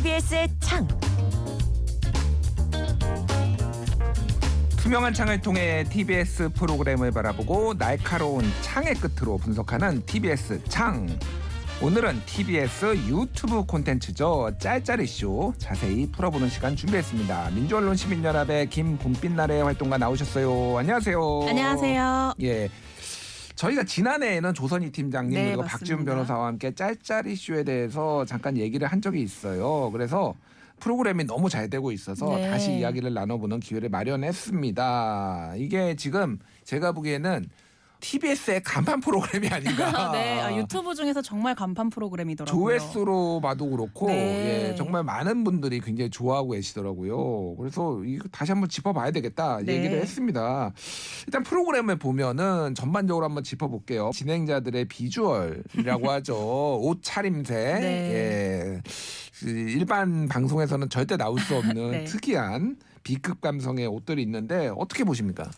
TBS의 창. 투명한 창을 통해 TBS 프로그램을 바라보고 날카로운 창의 끝으로 분석하는 TBS 창. 오늘은 TBS 유튜브 콘텐츠죠. 짤짤이 쇼 자세히 풀어보는 시간 준비했습니다. 민주언론 시민연합의 김봄빛날의 활동가 나오셨어요. 안녕하세요. 안녕하세요. 예. 저희가 지난해에는 조선희 팀장님 네, 그리고 맞습니다. 박지훈 변호사와 함께 짤짤이 쇼에 대해서 잠깐 얘기를 한 적이 있어요. 그래서 프로그램이 너무 잘 되고 있어서 네. 다시 이야기를 나눠보는 기회를 마련했습니다. 이게 지금 제가 보기에는 TBS의 간판 프로그램이 아닌가. 네, 아, 유튜브 중에서 정말 간판 프로그램이더라고요. 조회수로 봐도 그렇고 네. 예, 정말 많은 분들이 굉장히 좋아하고 계시더라고요. 그래서 이거 다시 한번 짚어봐야 되겠다 네. 얘기를 했습니다. 일단 프로그램을 보면은 전반적으로 한번 짚어볼게요. 진행자들의 비주얼이라고 하죠. 옷 차림새. 네. 예. 그 일반 방송에서는 절대 나올 수 없는 네. 특이한 B급 감성의 옷들이 있는데 어떻게 보십니까?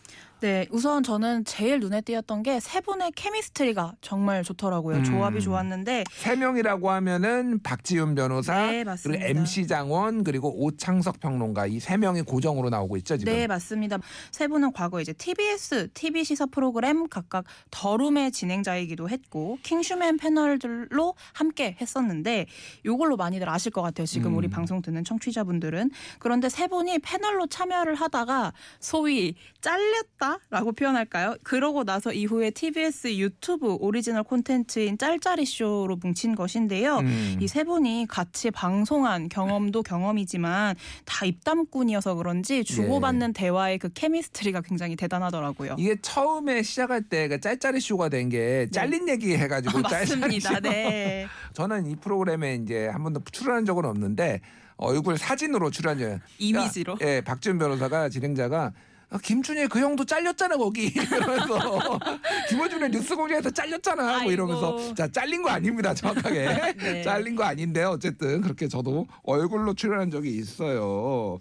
네, 우선 저는 제일 눈에 띄었던 게 세 분의 케미스트리가 정말 좋더라고요. 음. 조합이 좋았는데 세 명이라고 하면은 박지훈 변호사, 네. 그리고 MC 장원, 그리고 오창석 평론가 이 세 명이 고정으로 나오고 있죠 지금. 네, 맞습니다. 세 분은 과거 이제 TBS TV 시사 프로그램 각각 더룸의 진행자이기도 했고 킹슈맨 패널들로 함께 했었는데 요걸로 많이들 아실 것 같아요. 지금 음. 우리 방송 듣는 청취자분들은 그런데 세 분이 패널로 참여를 하다가 소위 잘렸다 라고 표현할까요? 그러고 나서 이후에 TBS 유튜브 오리지널 콘텐츠인 짤짤이 쇼로 뭉친 것인데요. 음. 이세 분이 같이 방송한 경험도 경험이지만 다 입담꾼이어서 그런지 주고받는 대화의 그 chemistry가 굉장히 대단하더라고요. 이게 처음에 시작할 때 그 짤짤이 쇼가 된게 잘린 얘기 해가지고 짤짤이 네. 맞습니다. 쇼. 네. 저는 이 프로그램에 이제 한 번도 출연한 적은 없는데 얼굴 사진으로 출연해요. 이미지로? 예, 박지훈 변호사가 진행자가 아, 김준일 그 형도 잘렸잖아 거기 이러면서 김호준의 뉴스공장에서 잘렸잖아 뭐. 이러면서 자 잘린 거 아닙니다 정확하게 네. 잘린 거 아닌데 어쨌든 그렇게 저도 얼굴로 출연한 적이 있어요.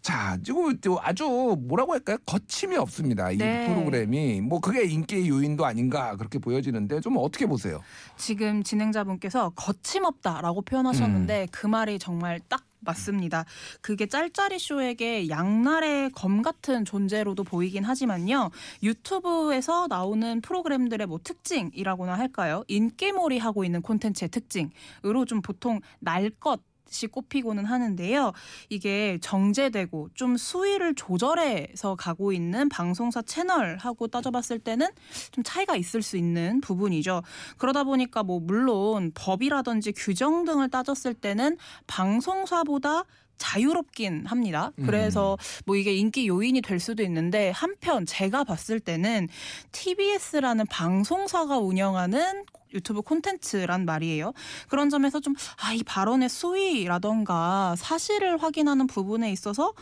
자, 지금 또 아주 뭐라고 할까요? 거침이 없습니다. 이 네. 프로그램이 뭐 그게 인기의 요인도 아닌가 그렇게 보여지는데 좀 어떻게 보세요? 지금 진행자분께서 거침없다라고 표현하셨는데 음. 그 말이 정말 딱 맞습니다. 그게 짤짤이 쇼에게 양날의 검 같은 존재로도 보이긴 하지만요. 유튜브에서 나오는 프로그램들의 뭐 특징이라고나 할까요? 인기몰이 하고 있는 콘텐츠의 특징으로 좀 보통 날 것. 이 꼽히고는 하는데요. 이게 정제되고 좀 수위를 조절해서 가고 있는 방송사 채널하고 따져봤을 때는 좀 차이가 있을 수 있는 부분이죠. 그러다 보니까 뭐 물론 법이라든지 규정 등을 따졌을 때는 방송사보다 자유롭긴 합니다. 그래서 뭐 이게 인기 요인이 될 수도 있는데 한편 제가 봤을 때는 TBS라는 방송사가 운영하는 유튜브 콘텐츠란 말이에요. 그런 점에서 좀, 아, 이 발언의 수위라던가 사실을 확인하는 부분에 있어서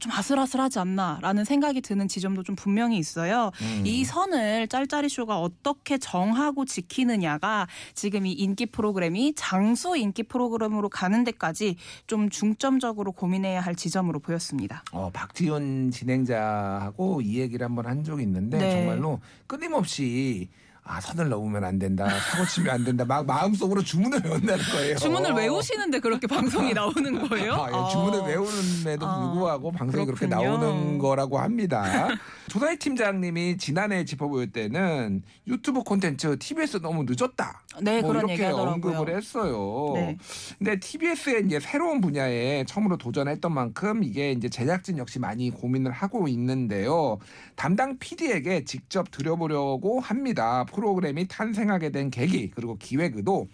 좀 아슬아슬하지 않나라는 생각이 드는 지점도 좀 분명히 있어요. 음. 이 선을 짤짤이 쇼가 어떻게 정하고 지키느냐가 지금 이 인기 프로그램이 장수 인기 프로그램으로 가는 데까지 좀 중점적으로 고민해야 할 지점으로 보였습니다. 어, 박지훈 진행자하고 이 얘기를 한번 한 적이 있는데 네. 정말로 끊임없이 아 선을 넘으면 안 된다 사고 치면 안 된다 막 마음속으로 주문을 외운다는 거예요. 주문을 외우시는데 그렇게 방송이 나오는 거예요? 아, 예, 주문을 아. 외우는데도 아, 불구하고 방송이 그렇게 그렇군요. 나오는 거라고 합니다. 조사희 팀장님이 지난해 짚어볼 때는 유튜브 콘텐츠 TBS 너무 늦었다. 네, 뭐 그런 이렇게 얘기하더라고요. 언급을 했어요. 네. 근데 TBS의 이제 새로운 분야에 처음으로 도전했던 만큼 이게 이제 제작진 역시 많이 고민을 하고 있는데요. 담당 PD에게 직접 드려보려고 합니다. 프로그램이 탄생하게 된 계기 그리고 기획 의도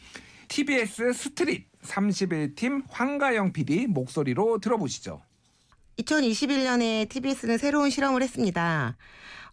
TBS 스트릿 31팀 황가영 PD 목소리로 들어보시죠. 2021년에 TBS는 새로운 실험을 했습니다.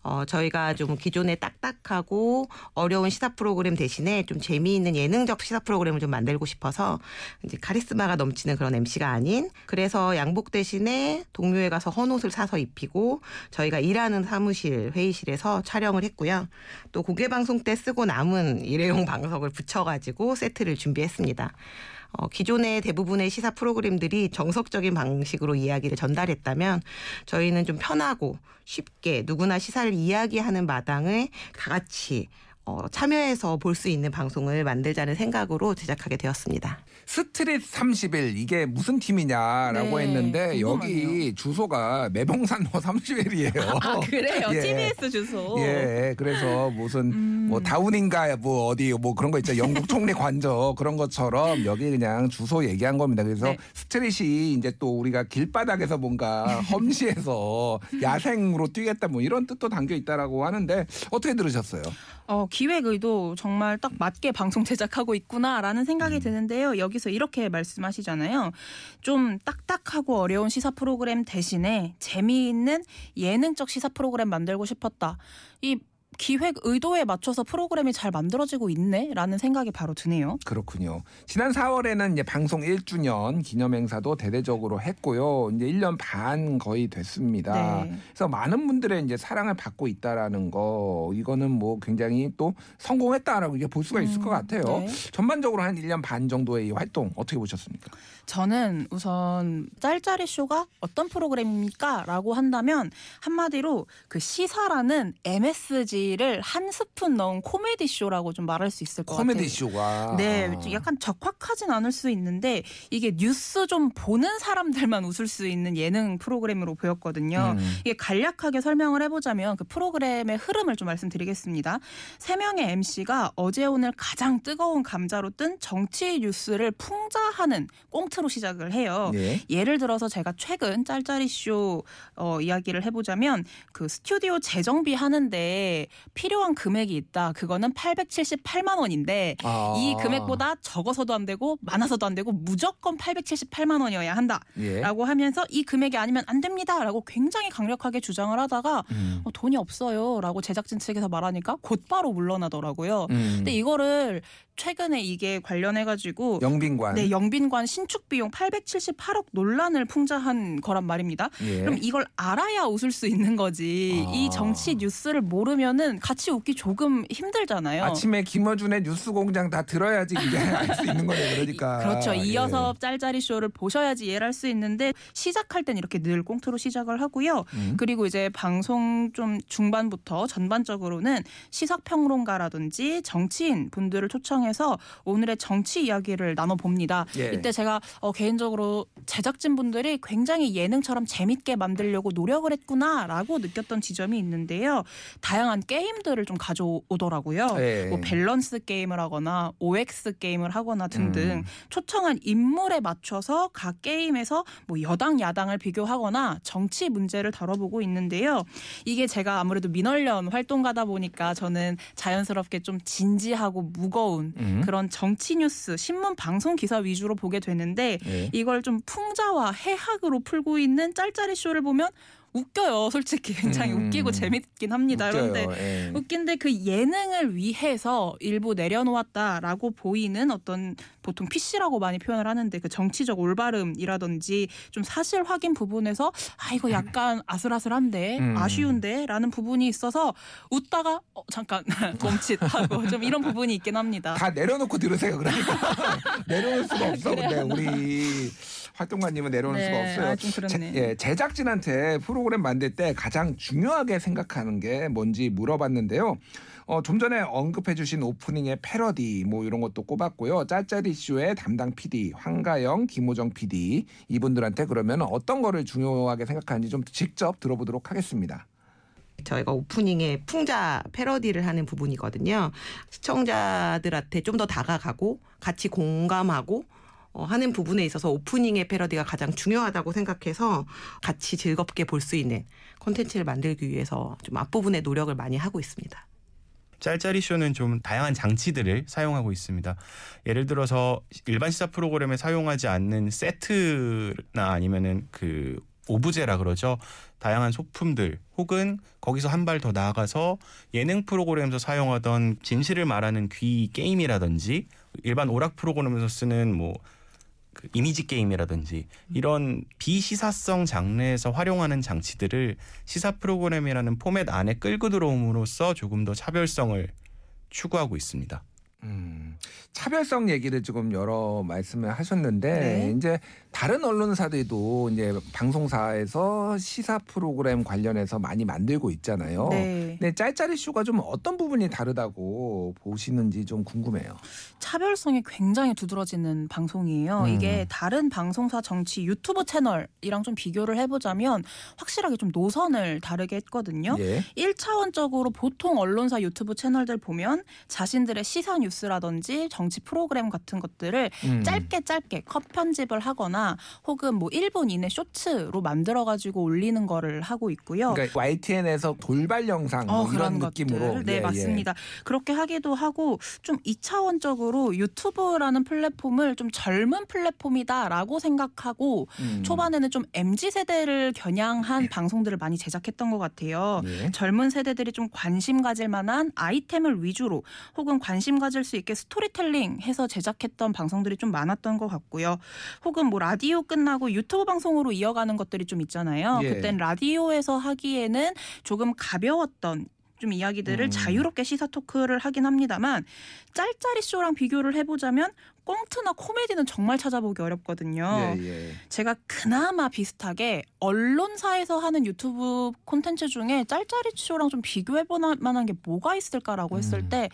어, 저희가 좀 기존의 딱딱하고 어려운 시사 프로그램 대신에 좀 재미있는 예능적 시사 프로그램을 좀 만들고 싶어서 이제 카리스마가 넘치는 그런 MC가 아닌 그래서 양복 대신에 동묘에 가서 헌 옷을 사서 입히고 저희가 일하는 사무실 회의실에서 촬영을 했고요. 또 공개 방송 때 쓰고 남은 일회용 방석을 붙여가지고 세트를 준비했습니다. 어, 기존의 대부분의 시사 프로그램들이 정석적인 방식으로 이야기를 전달했다면 저희는 좀 편하고 쉽게 누구나 시사를 이야기하는 마당을 다 같이 어, 참여해서 볼 수 있는 방송을 만들자는 생각으로 제작하게 되었습니다. 스트릿 30일 이게 무슨 팀이냐라고 네, 했는데 여기 궁금하네요. 주소가 매봉산로 30일이에요. 아 그래요? 예. TBS 주소. 예, 그래서 무슨 음. 뭐 다운인가 뭐 어디 뭐 그런 거 있죠. 영국 총리 관저 그런 것처럼 여기 그냥 주소 얘기한 겁니다. 그래서 네. 스트릿이 이제 또 우리가 길바닥에서 뭔가 험시해서 야생으로 뛰겠다 뭐 이런 뜻도 담겨 있다라고 하는데 어떻게 들으셨어요? 어, 기획 의도 정말 딱 맞게 방송 제작하고 있구나라는 음. 생각이 드는데요. 여기서 이렇게 말씀하시잖아요. 좀 딱딱하고 어려운 시사 프로그램 대신에 재미있는 예능적 시사 프로그램 만들고 싶었다. 이 기획 의도에 맞춰서 프로그램이 잘 만들어지고 있네라는 생각이 바로 드네요. 그렇군요. 지난 4월에는 이제 방송 1주년 기념 행사도 대대적으로 했고요. 이제 1년 반 거의 됐습니다. 네. 그래서 많은 분들의 이제 사랑을 받고 있다라는 거 이거는 뭐 굉장히 또 성공했다라고 이게 볼 수가 있을 음, 것 같아요. 네. 전반적으로 한 1년 반 정도의 이 활동 어떻게 보셨습니까? 저는 우선 짤짤이 쇼가 어떤 프로그램입니까?라고 한다면 한마디로 그 시사라는 MSG 를 한 스푼 넣은 코미디 쇼라고 좀 말할 수 있을 것 같아요. 코미디 쇼가 네, 아. 약간 적확하진 않을 수 있는데 이게 뉴스 좀 보는 사람들만 웃을 수 있는 예능 프로그램으로 보였거든요. 음. 이게 간략하게 설명을 해보자면 그 프로그램의 흐름을 좀 말씀드리겠습니다. 세 명의 MC가 어제 오늘 가장 뜨거운 감자로 뜬 정치 뉴스를 풍자하는 꽁트로 시작을 해요. 예. 예를 들어서 제가 최근 짤짤이 쇼 어, 이야기를 해보자면 그 스튜디오 재정비 하는데 필요한 금액이 있다. 그거는 878만 원인데 아. 이 금액보다 적어서도 안 되고 많아서도 안 되고 무조건 878만 원이어야 한다. 예. 라고 하면서 이 금액이 아니면 안 됩니다. 라고 굉장히 강력하게 주장을 하다가 음. 어, 돈이 없어요. 라고 제작진 측에서 말하니까 곧바로 물러나더라고요. 음. 근데 이거를 최근에 이게 관련해 가지고 영빈관. 네, 영빈관 신축 비용 878억 논란을 풍자한 거란 말입니다. 예. 그럼 이걸 알아야 웃을 수 있는 거지. 아. 이 정치 뉴스를 모르면은 같이 웃기 조금 힘들잖아요. 아침에 김어준의 뉴스공장 다 들어야지 이제 알수 있는 거예요. 그러니까. 그렇죠. 예. 이어서 짤짤이 쇼를 보셔야지 이해를 할 수 있는데 시작할 땐 이렇게 늘 꽁트로 시작을 하고요. 음. 그리고 이제 방송 좀 중반부터 전반적으로는 시사평론가라든지 정치인 분들을 초청해서 오늘의 정치 이야기를 나눠봅니다. 예. 이때 제가 어, 개인적으로 제작진 분들이 굉장히 예능처럼 재밌게 만들려고 노력을 했구나라고 느꼈던 지점이 있는데요. 다양한 게임들을 좀 가져오더라고요. 예. 뭐 밸런스 게임을 하거나 OX 게임을 하거나 등등 음. 초청한 인물에 맞춰서 각 게임에서 뭐 여당 야당을 비교하거나 정치 문제를 다뤄보고 있는데요. 이게 제가 아무래도 민원련 활동가다 보니까 저는 자연스럽게 좀 진지하고 무거운 음. 그런 정치 뉴스, 신문 방송 기사 위주로 보게 되는데 예. 이걸 좀 풍자와 해학으로 풀고 있는 짤짤이 쇼를 보면 웃겨요. 솔직히 굉장히 음. 웃기고 재밌긴 합니다. 그런데 웃겨요. 예. 웃긴데 그 예능을 위해서 일부 내려놓았다라고 보이는 어떤 보통 PC라고 많이 표현을 하는데 그 정치적 올바름이라든지 좀 사실 확인 부분에서 아 이거 약간 아슬아슬한데 음. 아쉬운데라는 부분이 있어서 웃다가 어, 잠깐 멈칫하고 좀 이런 부분이 있긴 합니다. 다 내려놓고 들으세요. 그러니까 내려놓을 수가 없어. 근데? 우리 활동가님은 내려놓을 네, 수가 없어요. 아, 좀 그렇네. 제, 예, 제작진한테 프로그램 만들 때 가장 중요하게 생각하는 게 뭔지 물어봤는데요. 어, 좀 전에 언급해주신 오프닝의 패러디 뭐 이런 것도 꼽았고요. 짤짤이 쇼의 담당 PD 황가영, 김호정 PD 이분들한테 그러면 어떤 거를 중요하게 생각하는지 좀 직접 들어보도록 하겠습니다. 저희가 오프닝에 풍자 패러디를 하는 부분이거든요. 시청자들한테 좀 더 다가가고 같이 공감하고 어, 하는 부분에 있어서 오프닝의 패러디가 가장 중요하다고 생각해서 같이 즐겁게 볼 수 있는 콘텐츠를 만들기 위해서 좀 앞부분에 노력을 많이 하고 있습니다. 짤짤이 쇼는 좀 다양한 장치들을 사용하고 있습니다. 예를 들어서 일반 시사 프로그램에 사용하지 않는 세트나 아니면은 그 오브제라 그러죠. 다양한 소품들 혹은 거기서 한 발 더 나아가서 예능 프로그램에서 사용하던 진실을 말하는 귀 게임이라든지 일반 오락 프로그램에서 쓰는 뭐 그 이미지 게임이라든지 이런 비시사성 장르에서 활용하는 장치들을 시사 프로그램이라는 포맷 안에 끌고 들어옴으로써 조금 더 차별성을 추구하고 있습니다. 음, 차별성 얘기를 지금 여러 말씀을 하셨는데 네. 이제 다른 언론사들도 이제 방송사에서 시사 프로그램 관련해서 많이 만들고 있잖아요. 네. 근데 짤짤이 쇼가 좀 어떤 부분이 다르다고 보시는지 좀 궁금해요. 차별성이 굉장히 두드러지는 방송이에요. 음. 이게 다른 방송사 정치 유튜브 채널이랑 좀 비교를 해보자면 확실하게 좀 노선을 다르게 했거든요. 예. 1차원적으로 보통 언론사 유튜브 채널들 보면 자신들의 시사 뉴스 라든지 정치 프로그램 같은 것들을 음. 짧게 짧게 컷 편집을 하거나 혹은 뭐 1분 이내 쇼츠로 만들어 가지고 올리는 거를 하고 있고요. 그러니까 YTN에서 돌발 영상 뭐 어, 이런 그런 느낌으로. 네, 예, 예. 맞습니다. 그렇게 하기도 하고 좀 이차원적으로 유튜브라는 플랫폼을 좀 젊은 플랫폼이다라고 생각하고 음. 초반에는 좀 MZ 세대를 겨냥한 방송들을 많이 제작했던 것 같아요. 예. 젊은 세대들이 좀 관심 가질 만한 아이템을 위주로 혹은 관심 가질 수 있게 스토리텔링 해서 제작했던 방송들이 좀 많았던 것 같고요. 혹은 뭐 라디오 끝나고 유튜브 방송으로 이어가는 것들이 좀 있잖아요. 예. 그땐 라디오에서 하기에는 조금 가벼웠던 좀 이야기들을 음. 자유롭게 시사 토크를 하긴 합니다만 짤짤이 쇼랑 비교를 해보자면 꽁트나 코미디는 정말 찾아보기 어렵거든요. 예, 예. 제가 그나마 비슷하게 언론사에서 하는 유튜브 콘텐츠 중에 짤짤이 쇼랑 좀 비교해 볼 만한 게 뭐가 있을까라고 했을 음. 때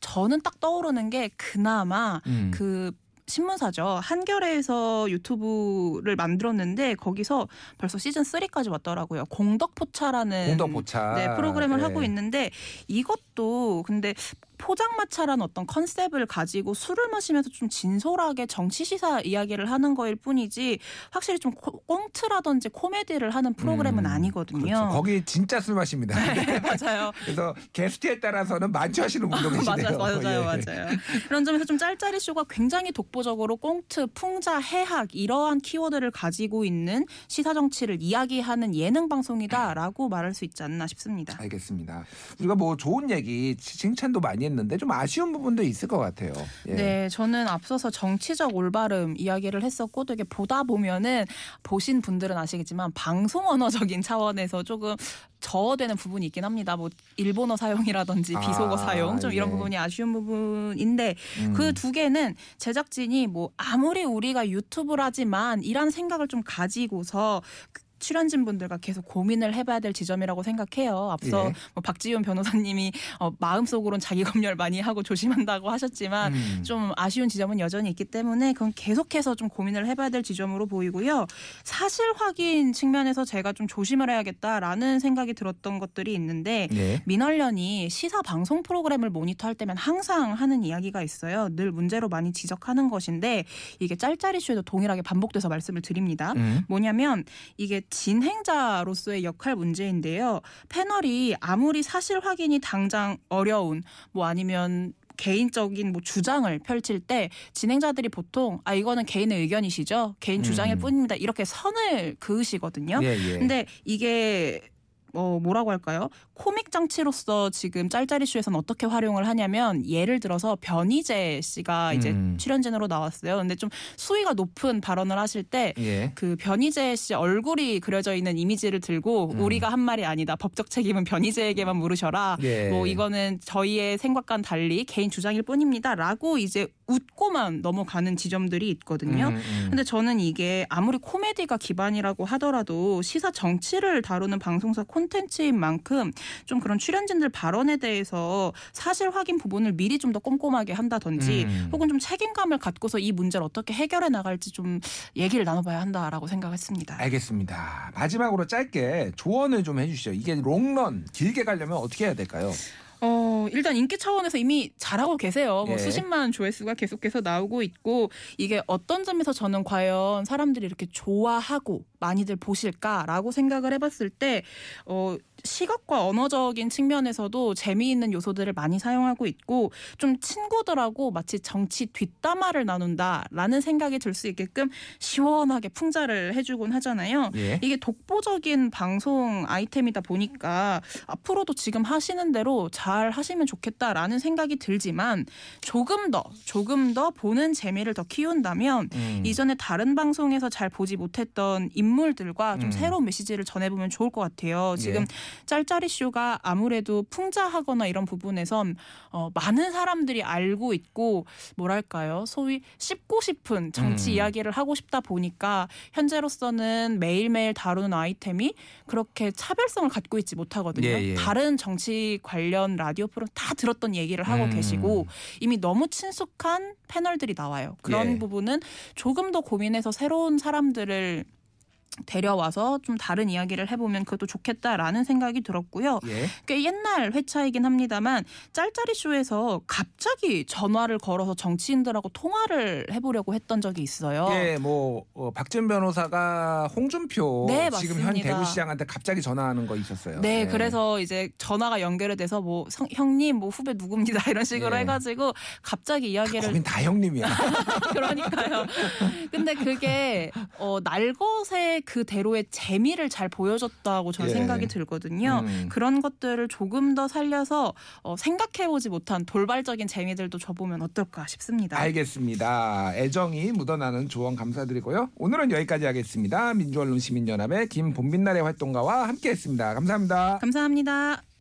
저는 딱 떠오르는 게 그나마 음. 그 신문사죠. 한겨레에서 유튜브를 만들었는데 거기서 벌써 시즌 3까지 왔더라고요. 공덕포차라는 공덕포차 네, 프로그램을 예. 하고 있는데 이것도 근데 포장마차라는 어떤 컨셉을 가지고 술을 마시면서 좀 진솔하게 정치 시사 이야기를 하는 거일 뿐이지 확실히 좀 코- 꽁트라든지 코미디를 하는 프로그램은 음, 아니거든요. 그렇죠. 거기 진짜 술 마십니다. 네, 맞아요. 그래서 게스트에 따라서는 만취하시는 분도 계시네요. 맞아요, 맞아요, 예. 맞아요. 그런 점에서 좀 짤짤이 쇼가 굉장히 독보적으로 꽁트, 풍자, 해학 이러한 키워드를 가지고 있는 시사 정치를 이야기하는 예능 방송이다라고 말할 수 있지 않나 싶습니다. 알겠습니다. 우리가 뭐 좋은 얘기, 칭찬도 많이 했는데 좀 아쉬운 부분도 있을 것 같아요. 예. 네, 저는 앞서서 정치적 올바름 이야기를 했었고 되게 보다 보면은 보신 분들은 아시겠지만 방송 언어적인 차원에서 조금 저어되는 부분이 있긴 합니다. 뭐 일본어 사용이라든지 아, 비속어 사용 좀 이런 예. 부분이 아쉬운 부분인데 음. 그두 개는 제작진이 뭐 아무리 우리가 유튜브라지만 이란 생각을 좀 가지고서 그 출연진 분들과 계속 고민을 해봐야 될 지점이라고 생각해요. 앞서 예. 뭐 박지훈 변호사님이 어, 마음속으로는 자기 검열 많이 하고 조심한다고 하셨지만 음. 좀 아쉬운 지점은 여전히 있기 때문에 그건 계속해서 좀 고민을 해봐야 될 지점으로 보이고요. 사실 확인 측면에서 제가 좀 조심을 해야겠다라는 생각이 들었던 것들이 있는데 예. 민원련이 시사 방송 프로그램을 모니터할 때면 항상 하는 이야기가 있어요. 늘 문제로 많이 지적하는 것인데 이게 짤짤이 쇼에도 동일하게 반복돼서 말씀을 드립니다. 음. 뭐냐면 이게 진행자로서의 역할 문제인데요. 패널이 아무리 사실 확인이 당장 어려운 뭐 아니면 개인적인 뭐 주장을 펼칠 때 진행자들이 보통 아 이거는 개인의 의견이시죠 개인 주장일 음. 뿐입니다 이렇게 선을 그으시거든요. 예, 예. 근데 이게 어 뭐라고 할까요? 코믹 장치로서 지금 짤짤이 쇼에서는 어떻게 활용을 하냐면 예를 들어서 변희재 씨가 이제 음. 출연진으로 나왔어요. 근데 좀 수위가 높은 발언을 하실 때 예. 그 변희재 씨 얼굴이 그려져 있는 이미지를 들고 음. 우리가 한 말이 아니다. 법적 책임은 변희재에게만 물으셔라. 예. 뭐 이거는 저희의 생각과는 달리 개인 주장일 뿐입니다라고 이제 웃고만 넘어가는 지점들이 있거든요. 음, 음. 근데 저는 이게 아무리 코미디가 기반이라고 하더라도 시사 정치를 다루는 방송사 콘텐츠인 만큼 좀 그런 출연진들 발언에 대해서 사실 확인 부분을 미리 좀 더 꼼꼼하게 한다든지 음. 혹은 좀 책임감을 갖고서 이 문제를 어떻게 해결해 나갈지 좀 얘기를 나눠봐야 한다라고 생각했습니다. 알겠습니다. 마지막으로 짧게 조언을 좀 해주시죠. 이게 롱런 길게 가려면 어떻게 해야 될까요? 어, 일단 인기 차원에서 이미 잘하고 계세요. 뭐 예. 수십만 조회수가 계속해서 나오고 있고 이게 어떤 점에서 저는 과연 사람들이 이렇게 좋아하고 많이들 보실까라고 생각을 해봤을 때 어, 시각과 언어적인 측면에서도 재미있는 요소들을 많이 사용하고 있고 좀 친구들하고 마치 정치 뒷담화를 나눈다라는 생각이 들 수 있게끔 시원하게 풍자를 해주곤 하잖아요. 예. 이게 독보적인 방송 아이템이다 보니까 앞으로도 지금 하시는 대로 잘잘 하시면 좋겠다라는 생각이 들지만 조금 더 조금 더 보는 재미를 더 키운다면 음. 이전에 다른 방송에서 잘 보지 못했던 인물들과 좀 음. 새로운 메시지를 전해보면 좋을 것 같아요. 지금 예. 짤짤이 쇼가 아무래도 풍자하거나 이런 부분에선 어, 많은 사람들이 알고 있고 뭐랄까요 소위 씹고 싶은 정치 음. 이야기를 하고 싶다 보니까 현재로서는 매일매일 다루는 아이템이 그렇게 차별성을 갖고 있지 못하거든요. 예, 예. 다른 정치 관련 라디오 프로그램 다 들었던 얘기를 하고 음. 계시고 이미 너무 친숙한 패널들이 나와요. 그런 예. 부분은 조금 더 고민해서 새로운 사람들을 데려와서 좀 다른 이야기를 해보면 그것도 좋겠다라는 생각이 들었고요. 예. 꽤 옛날 회차이긴 합니다만 짤짤이 쇼에서 갑자기 전화를 걸어서 정치인들하고 통화를 해보려고 했던 적이 있어요. 예, 뭐 어, 박진 변호사가 홍준표 네, 지금 현. 대구시장한테 갑자기 전화하는 거 있었어요. 네, 예. 그래서 이제 전화가 연결이 돼서 뭐 성- 형님 뭐 후배 누굽니다 이런 식으로 예. 해가지고 갑자기 이야기를 거긴 다 형님이야. 그러니까요. 근데 그게 어, 날것의 그대로의 재미를 잘 보여줬다고 저는 예. 생각이 들거든요. 음. 그런 것들을 조금 더 살려서 어, 생각해보지 못한 돌발적인 재미들도 줘보면 어떨까 싶습니다. 알겠습니다. 애정이 묻어나는 조언 감사드리고요. 오늘은 여기까지 하겠습니다. 민주언론 시민연합의 김본빈날의 활동가와 함께했습니다. 감사합니다. 감사합니다.